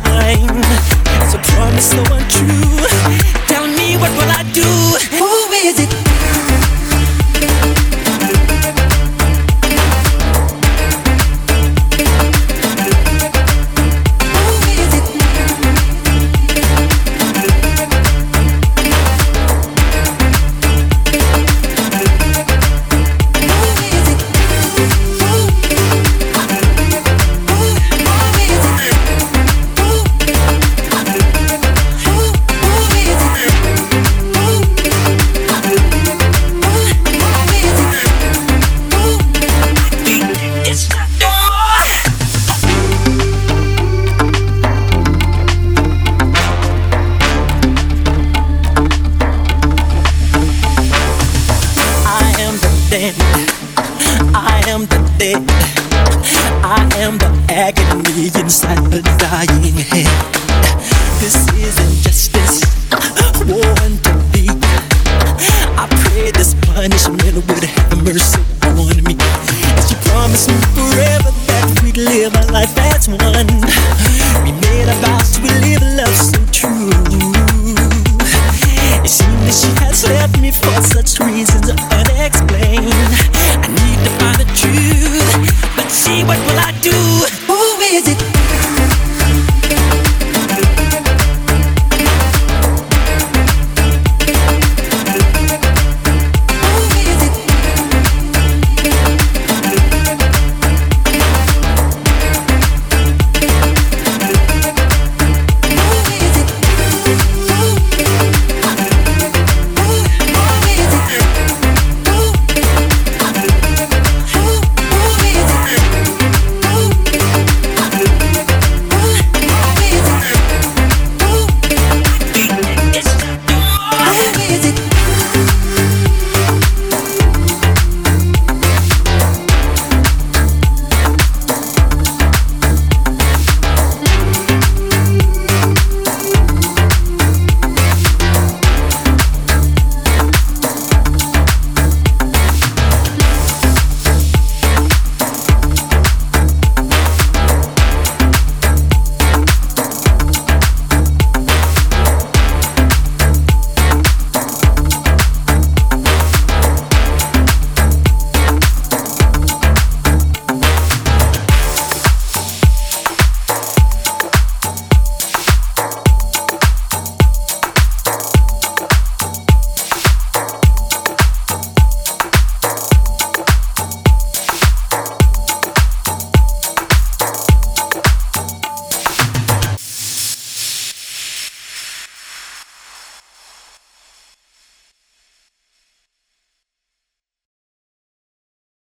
time. So promise no one true. Tell me what will I do? Who is it? Hand. I am the dead. I am the agony inside the dying head. This is injustice, war and defeat. I pray this punishment would have mercy on me. As you promised me forever that we'd live our life as one. We made a vow to live love so true. It seems that she has left me for such. what will I do? Who is it?